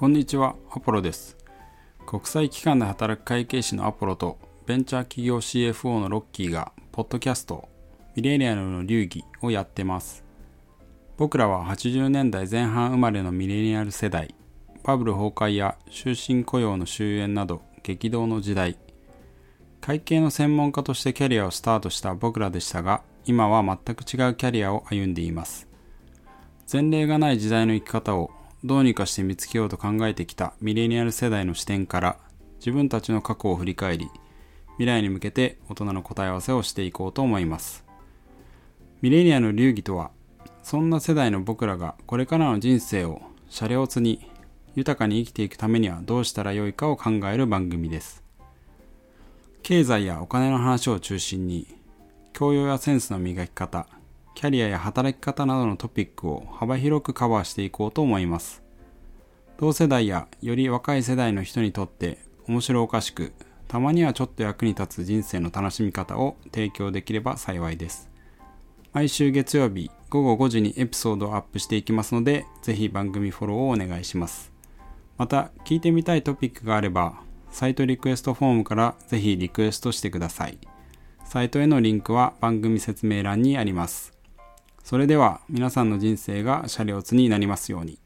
こんにちは、アポロです。国際機関で働く会計士のアポロとベンチャー企業 CFO のロッキーが、ポッドキャスト、ミレニアルの流儀をやってます。僕らは80年代前半生まれのミレニアル世代、バブル崩壊や終身雇用の終焉など激動の時代、会計の専門家としてキャリアをスタートした僕らでしたが、今は全く違うキャリアを歩んでいます。前例がない時代の生き方をどうにかして見つけようと考えてきたミレニアル世代の視点から自分たちの過去を振り返り未来に向けて大人の答え合わせをしていこうと思います。ミレニアの流儀とはそんな世代の僕らがこれからの人生をシャレオツに豊かに生きていくためにはどうしたらよいかを考える番組です。経済やお金の話を中心に教養やセンスの磨き方キャリアや働き方などのトピックを幅広くカバーしていこうと思います。同世代やより若い世代の人にとって面白おかしく、たまにはちょっと役に立つ人生の楽しみ方を提供できれば幸いです。毎週月曜日午後5時にエピソードをアップしていきますので、ぜひ番組フォローをお願いします。また、聞いてみたいトピックがあれば、サイトリクエストフォームからぜひリクエストしてください。サイトへのリンクは番組説明欄にあります。それでは皆さんの人生が車両津になりますように。